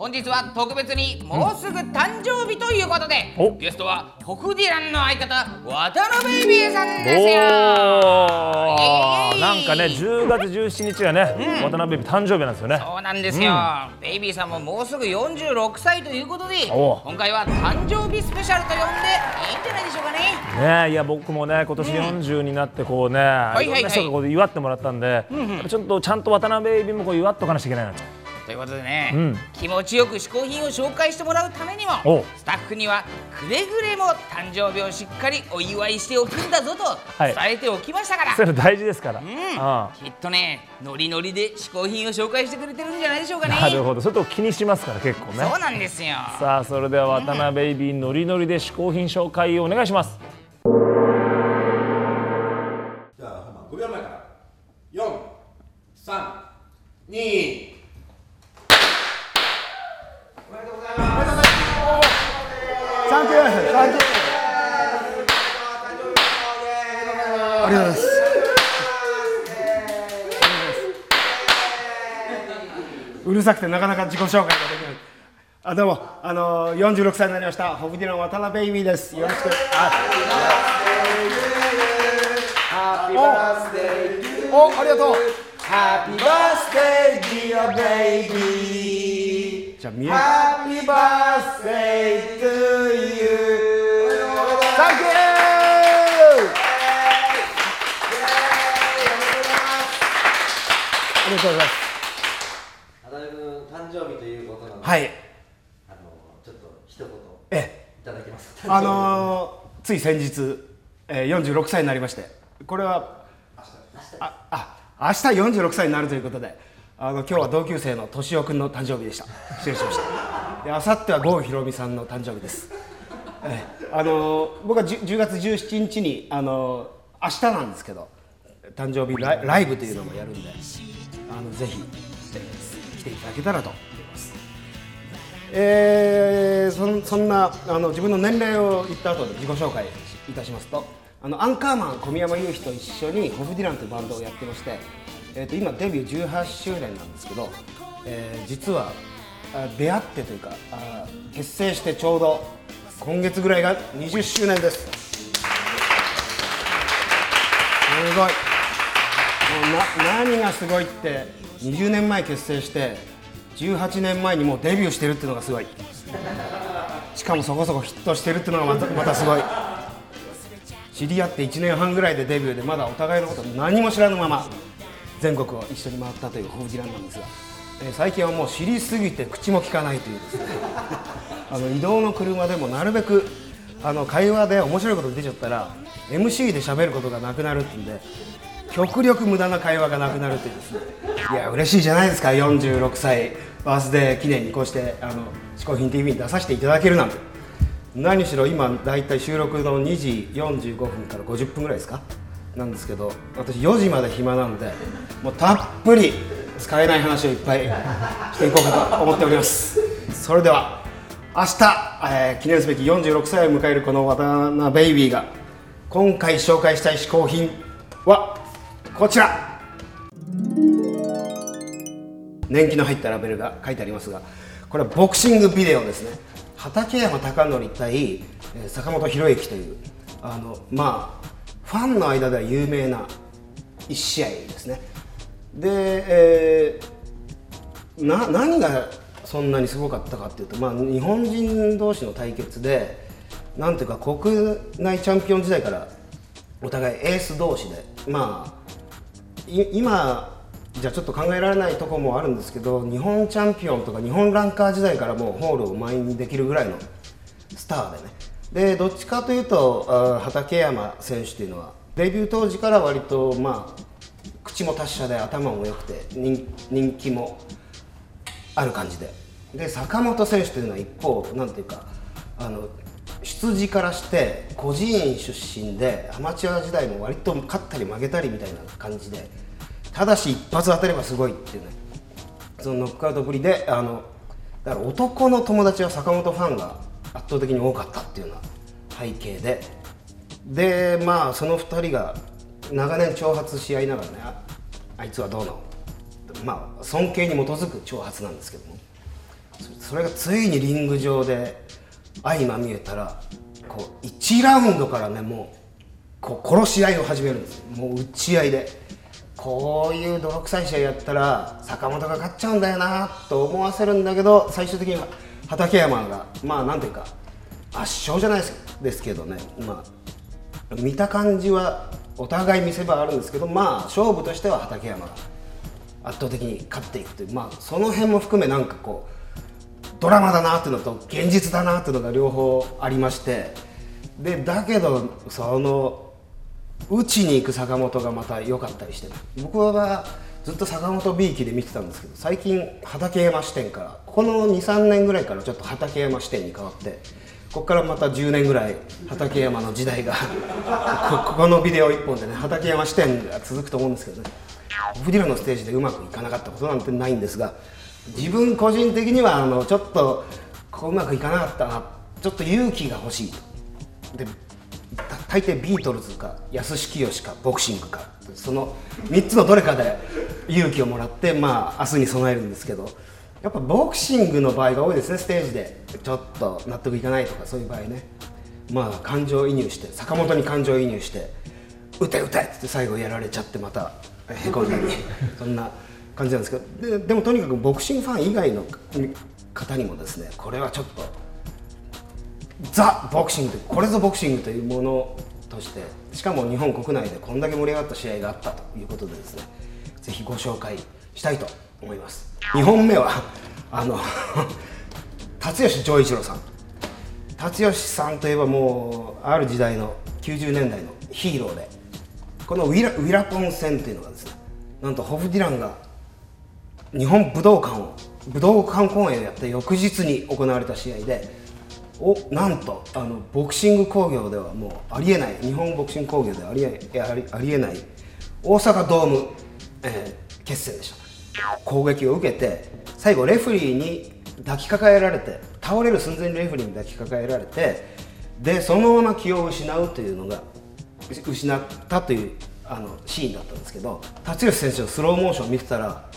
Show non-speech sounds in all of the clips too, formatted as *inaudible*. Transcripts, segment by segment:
本日は特別にもうすぐ誕生日ということで、お。ゲストはホフディランの相方渡辺ベイビーさんですよ。なんかね10月17日がね、渡辺誕生日なんですよね。そうなんですよ、ベイビーさんももうすぐ46歳ということでお。今回は誕生日スペシャルと呼んでいいんじゃないでしょうかね。ねいや僕もね今年40になってこうね、いはいい。ろんな人がこう祝ってもらったんで、ちょっとちゃんと渡辺ベイビーもこう祝っとかなきゃいけないなとということでね、うん。気持ちよく嗜好品を紹介してもらうためにもおスタッフにはくれぐれも誕生日をしっかりお祝いしておくんだぞとはい。伝えておきましたから、それ大事ですから、うん。あきっとねノリノリで嗜好品を紹介してくれてるんじゃないでしょうかね。なるほど。そういうとこ気にしますから結構ね。そうなんですよ。さあそれでは渡辺ベイビーノリノリで嗜好品紹介をお願いしますじゃあ本番5秒前から四三二サンキューサンキューありがとうございますうるさくてなかなか自己紹介ができない。あどうも。あの46歳になりました。ホフディランワタナベイビーです。よろしく。あおおありがとう。Happy birthday dear baby. じゃあ見え Happy birthday to you. サンキューありがとうございます渡辺君誕生日ということなので、はい。あのちょっと一言いえ。ただけますか？あのーつい先日、えー、46歳になりまして。これはああ明日46歳になるということであの今日は同級生の敏夫君の誕生日でした。失礼しました。で明後日は郷ひろみさんの誕生日です、えーあのー僕は 10, 10月17日に、あのー明日なんですけど誕生日ライブというのもやるんであのぜひ、えー来ていただけたらとえーそんそんなあの自分の年齢を言った後で自己紹介いたしますとあのアンカーマン小宮山雄飛と一緒にホフディランというバンドをやってまして、えー、と今デビュー18周年なんですけど、えー実は出会ってというかあ結成してちょうど今月ぐらいが20周年です。すごい。もうな何がすごいって20年前結成して18年前にもうデビューしてるっていうのがすごい。しかもそこそこヒットしてるっていうのがまたまたすごい。知り合って1年半ぐらいでデビューでまだお互いのこと何も知らぬまま全国を一緒に回ったというホフディランなんですが、えー最近はもう知りすぎて口も聞かないというですね。*laughs* あの移動の車でもなるべくあの会話で面白いこと出ちゃったら MC で喋ることがなくなるっていうんで極力無駄な会話がなくなるというですね。いや嬉しいじゃないですか。46歳。バースデー記念にこうしてあの「嗜好品 TV」に出させていただけるなんて。何しろ今だいたい収録の2時45分から50分ぐらいですか？なんですけど私4時まで暇なのでもうたっぷり使えない話をいっぱいしていこうかと思っております。それでは明日、えー記念すべき46歳を迎えるこの渡辺ベイビーが今回紹介したい嗜好品はこちら。年季の入ったラベルが書いてありますがこれはボクシングビデオですね。畠山貴則対、坂本博之というあのまあファンの間では有名な一試合ですね。で、えーな何がそんなにすごかったかっていうと、まあ、日本人同士の対決でなんていうか国内チャンピオン時代からお互いエース同士でまあ今じゃちょっと考えられないとこもあるんですけど日本チャンピオンとか日本ランカー時代からもうホールを満員にできるぐらいのスターでね。でどっちかというと畠山選手というのはデビュー当時から割とまあ口も達者で頭も良くて人人気もある感じで。で坂本選手というのは一方なんていうかあの出自からして孤児院出身でアマチュア時代も割と勝ったり負けたりみたいな感じでただし一発当たればすごいっていうねそのノックアウトぶりであのだから男の友達は坂本ファンが圧倒的に多かったっていうような背景で。でまあその2人が長年挑発し合いながらねあいつはどうのまあ尊敬に基づく挑発なんですけども。それがついにリング上で相まみえたらこう1ラウンドからねもうこう殺し合いを始めるんです。もう打ち合いで。こういう泥臭い試合やったら坂本が勝っちゃうんだよなと思わせるんだけど最終的には畠山がまあなんていうか圧勝じゃないですですけどね。まあ見た感じはお互い見せ場あるんですけどまあ勝負としては畠山が圧倒的に勝っていくという。まあその辺も含めなんかこうドラマだなっていうのと現実だなっていうのが両方ありまして。でだけどその打ちに行く坂本がまた良かったりして僕はずっと坂本 B 期で見てたんですけど最近畠山視点からこの23年ぐらいからちょっと畠山視点に変わってここからまた10年ぐらい畠山の時代が *laughs* ここのビデオ1本でね畠山視点が続くと思うんですけどねフディラのステージでうまくいかなかったことなんてないんですが自分個人的にはあのちょっとこううまくいかなかったなちょっと勇気が欲しい。で大抵ビートルズか安志清かボクシングかその3つのどれかで勇気をもらってまあ明日に備えるんですけどやっぱボクシングの場合が多いですねステージで。ちょっと納得いかないとかそういう場合ね。まあ感情移入して坂本に感情移入して打て打てって最後やられちゃってまたへこんだり。そんな感じなんですけどででもとにかくボクシングファン以外の方にもですねこれはちょっとザ・ボクシングこれぞボクシングというものとしてしかも日本国内でこんだけ盛り上がった試合があったということでですねぜひご紹介したいと思います。2本目はあの *laughs* 辰吉丈一郎さん。辰吉さんといえばもうある時代の90年代のヒーローでこのウィラウィラポン戦というのがですねなんとホフディランが日本武道館を武道館公演をやって翌日に行われた試合でおなんとあのボクシング工業ではもうありえない日本ボクシング工業ではありえありえない大阪ドーム、えー決戦でした。攻撃を受けて最後レフリーに抱きかかえられて倒れる寸前にレフリーに抱きかかえられてでそのまま気を失うというのが失ったというあのシーンだったんですけど辰吉選手のスローモーション見てたら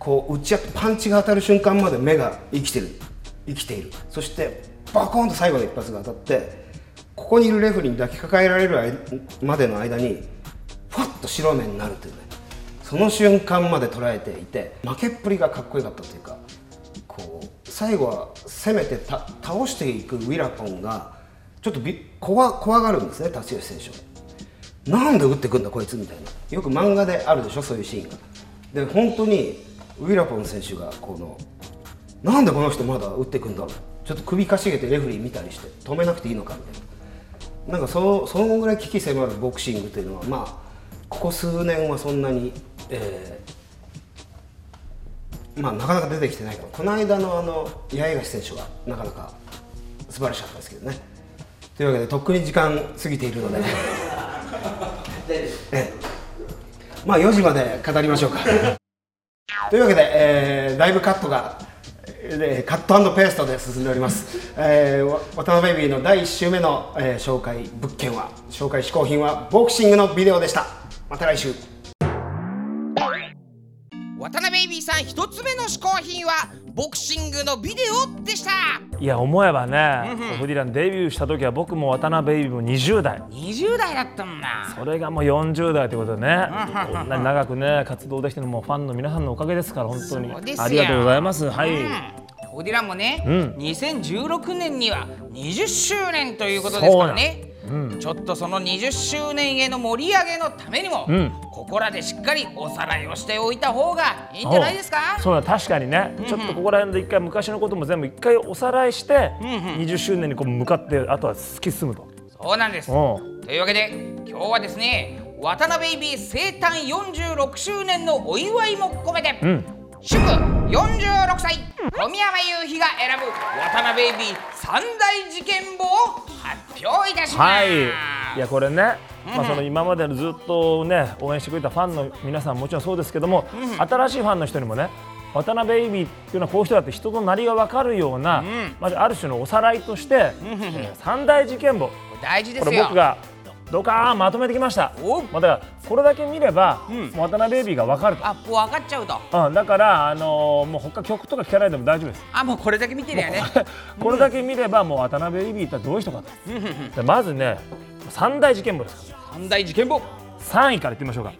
こう打ち合ってパンチが当たる瞬間まで目が生きてる。生きている。そしてバコーンと最後の一発が当たってここにいるレフェリーに抱きかかえられるまでの間にふわっと白目になるというね。その瞬間まで捉えていて負けっぷりがかっこよかったというかこう最後は攻めてた倒していくウィラポンがちょっとび怖怖がるんですね辰吉選手なんで打ってくんだこいつみたいな。よく漫画であるでしょそういうシーンが。で本当にウィラポン選手がこのなんでこの人まだ打ってくんだろう。ちょっと首かしげてレフェリー見たりして止めなくていいのかみたいな。なんかそそのぐらい危機迫るボクシングというのはまあここ数年はそんなに、えーまあなかなか出てきてないけどこの間のあの八重樫選手はなかなか素晴らしかったですけどね。というわけでとっくに時間過ぎているので。*laughs* ええ。まあ4時まで語りましょうかというわけで、えーライブカットが、えーカットペーストで進んでおります、えー渡辺ベイビーの第1週目の、えー紹介物件は紹介嗜好品はボクシングのビデオでした。また来週。一つ目の嗜好品はボクシングのビデオでした。いや思えばね、うんうん、フディランデビューした時は僕も渡辺ベイビーも20代。20代だったもんなそれがもう40代ということでね、うん、こんなに長くね活動できてるのもファンの皆さんのおかげですから本当に。ありがとうございます。はい、うん。オディランもね、うん、2016年には20周年ということですからね。うん。ちょっとその20周年への盛り上げのためにも、うん。ここらでしっかりおさらいをしておいた方がいいんじゃないですか？そうだ確かにね、ちょっとここら辺で一回昔のことも全部一回おさらいして、20周年にこう向かってあとは突き進むと。そうなんです。う。んというわけで今日はですね渡辺ベイビー生誕46周年のお祝いも込めて、ん祝46歳。小宮山雄飛が選ぶ渡辺ベイビー三大事件します。はい。いやこれね、まあ、その今までのずっとね応援してくれたファンの皆さんもちろんそうですけども、新しいファンの人にもね渡辺ベイビーっていうのはこういう人だって人となりが分かるような、まずある種のおさらいとして、えー三大事件簿。大事ですよ。これ僕がドカーンまとめてきました。おまあ、だからこれだけ見れば、もう渡辺ベイビーが分かると。あ分かっちゃうと。うん、だから、あのーもう他曲とか聞かないでも大丈夫です。あもうこれだけ見てるよね。*laughs* これだけ見ればもう渡辺ベイビーってどういう人かと。でまずね三大事件簿です。三大事件簿。3位からいってみましょうか。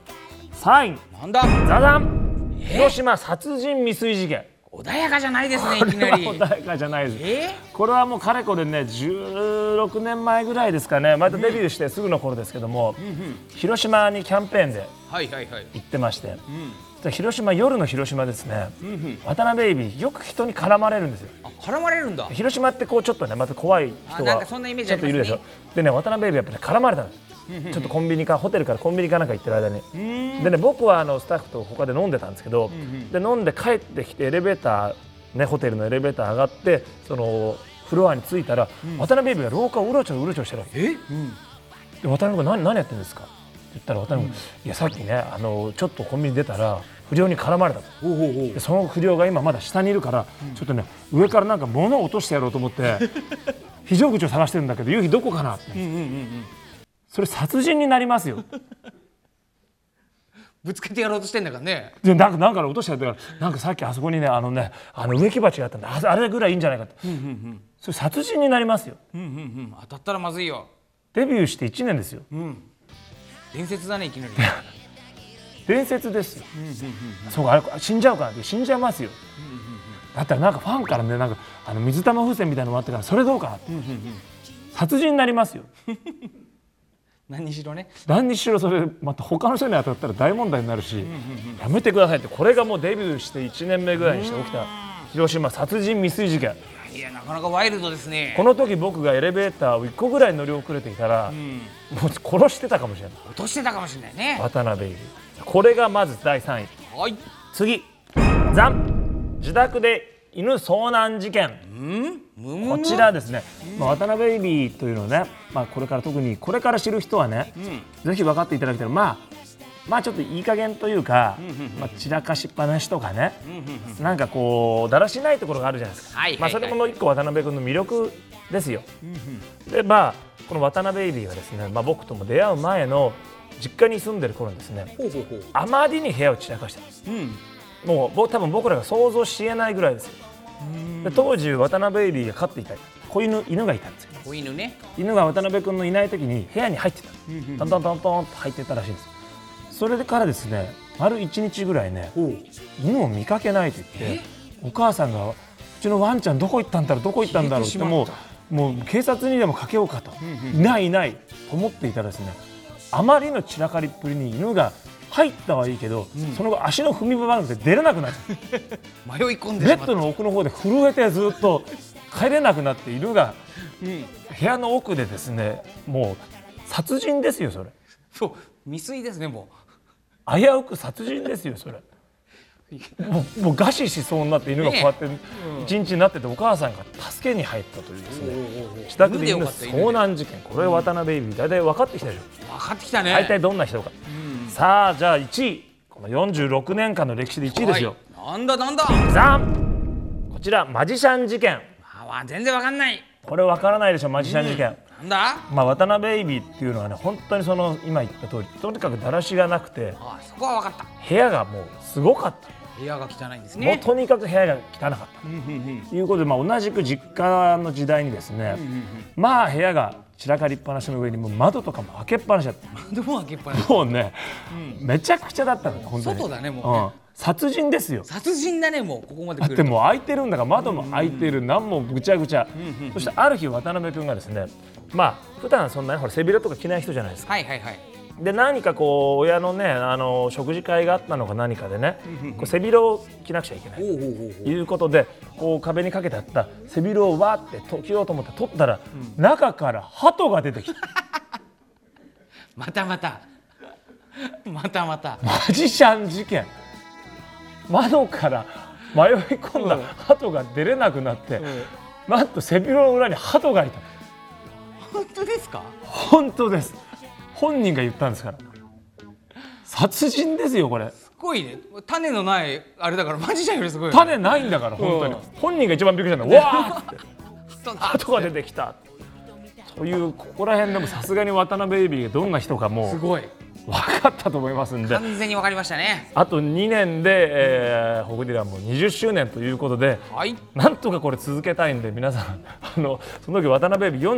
3位。なんだ。ザザン。広島殺人未遂事件穏やかじゃないですねいこれはきなり。穏やかじゃないです。え？これはもうかれこれね16年前ぐらいですかね。またデビューしてすぐの頃ですけども、広島にキャンペーンではいはいはい。行ってまして、で広島夜の広島ですね、渡辺ベイビーよく人に絡まれるんですよ。あ絡まれるんだ。広島ってこうちょっとねまた怖い人がちょっといるでしょ。でね渡辺ベイビーやっぱり、ね、絡まれたんです *laughs* ちょっとコンビニかホテルからコンビニかなんか行ってる間に。でね僕はあのスタッフと他で飲んでたんですけど、で飲んで帰ってきてエレベーターねホテルのエレベーター上がってそのフロアに着いたら、渡辺ベイビーが廊下をうろちょろうろちょろしてるわけ。え？で渡辺君何何やってるんですか？って言ったら渡辺君、いやさっきねあのちょっとコンビニ出たら不良に絡まれたと。でその不良が今まだ下にいるから、ちょっとね上からなんか物を落としてやろうと思って *laughs* 非常口を探してるんだけど夕日どこかなって、それ殺人になりますよ。*laughs* ぶつけてやろうとしてんだからね。でなんかなんか落としてやったからなんかさっきあそこにねあのねあの植木鉢があったんでああれぐらいいいんじゃないかって、それ殺人になりますよ。うんうんうん。当たったらまずいよ。デビューして1年ですよ。伝説だねいきなり。伝説ですよ、そうかあれ死んじゃうかなって死んじゃいますよ、だったらなんかファンからねなんかあの水玉風船みたいなのもあってからそれどうかなって、殺人になりますよ *laughs* 何にしろね。何にしろそれまた他の人に当たったら大問題になるし、やめてくださいってこれがもうデビューして1年目ぐらいにして起きた広島殺人未遂事件。いやなかなかワイルドですね。この時僕がエレベーターを1個ぐらい乗り遅れていたら、もう殺してたかもしれない。落としてたかもしれないね。渡辺これがまず第3位。はい。次。ザン。自宅で犬遭難事件。こちらですね、まあ、渡辺ベイビーというのをね、まあ、これから特にこれから知る人はね、ぜひ分かっていただきたいまあまあちょっといい加減というか、まあ、散らかしっぱなしとかね、なんかこうだらしないところがあるじゃないですか、まあ、それも一個渡辺君の魅力ですよ。でまあこの渡辺ベイビーはですね、まあ、僕とも出会う前の実家に住んでる頃にですねあまりに部屋を散らかしてます、もうぼ多分僕らが想像しえないぐらいですよ。で当時渡辺ベイビーが飼っていた子犬犬がいたんですよ。子犬ね。犬が渡辺君のいない時に部屋に入ってた。トントントントンと入ってったらしいんです。それからですね丸1日ぐらいね犬を見かけないと言ってお母さんがうちのワンちゃんどこ行ったんだろう？どこ行ったんだろう？ってもうもう警察にでもかけようかと、いないいない。と思っていたらですねあまりの散らかりっぷりに犬が入ったはいいけど、その後足の踏み場がなくて出れなくなって *laughs* 迷い込んでしまった。ベッドの奥の方で震えてずっと帰れなくなって犬が部屋の奥でですねもう殺人ですよそれ。そう未遂ですねも危うく殺人ですよそれ。もうもう餓死しそうになって犬がこうやって一日になっててお母さんが助けに入ったというですね。自宅で犬遭難事件。これ渡辺ベイビー大体分かってきたでしょ。う分かってきたね。大体どんな人かさあじゃあ1位。この46年間の歴史で1位ですよ。はい。なんだなんだ。ザン。こちらマジシャン事件。あわ全然わかんない。これ分からないでしょマジシャン事件、なんだ？まあ、渡辺ベイビーっていうのはね本当にその今言った通りとにかくだらしがなくてあそこは分かった。部屋がもうすごかった、部屋が汚いんですもうねとにかく部屋が汚かった。ということで、まあ、同じく実家の時代にですね、まあ部屋が散らかりっぱなしの上にもう窓とかも開けっぱなしだった。でも開けっぱなし。もうね、めちゃくちゃだったのよ本当に。外だねもうね。うん、殺人ですよ。殺人だねもうここまでだってもう開いてるんだから窓も開いてる、何もぐちゃぐちゃ、そしてある日渡辺君がですねまあ普段そんなにほら背広とか着ない人じゃないですか。はいはいはいで何かこう親のねあの食事会があったのか何かでねこう背広を着なくちゃいけない。ということでこう壁にかけてあった背広をわーってと着ようと思って取ったら、中から鳩が出てきた。*laughs* またまた。*laughs* またまた。マジシャン事件。窓から迷い込んだ鳩が出れなくなって、なんと背広の裏に鳩がいた。本当ですか？本当です本人が言ったんですから。殺人ですよこれ。すごいね。種のないあれだからマジシャンよりすごいよね。種ないんだから本当に。うん本人が一番びっくりしたの *laughs* わーって。鳩が出てきた。というここら辺でもさすがに渡辺ベイビーがどんな人かもうすごい。分かったと思いますんで。完全に分かりましたね。あと2年で、えー、ホグディランも20周年ということではい。なんとかこれ続けたいんで皆さんあのその時渡辺ベイビー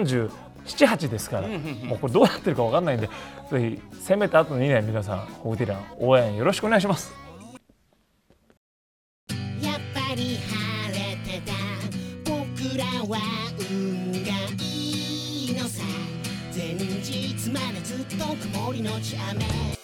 478ですから、もうこれどうなってるか分かんないんでぜひせめてあと2年皆さんホグディラン応援よろしくお願いします。やっぱり晴れてた。僕らは運がいいのさ。前日までずっと曇りのち雨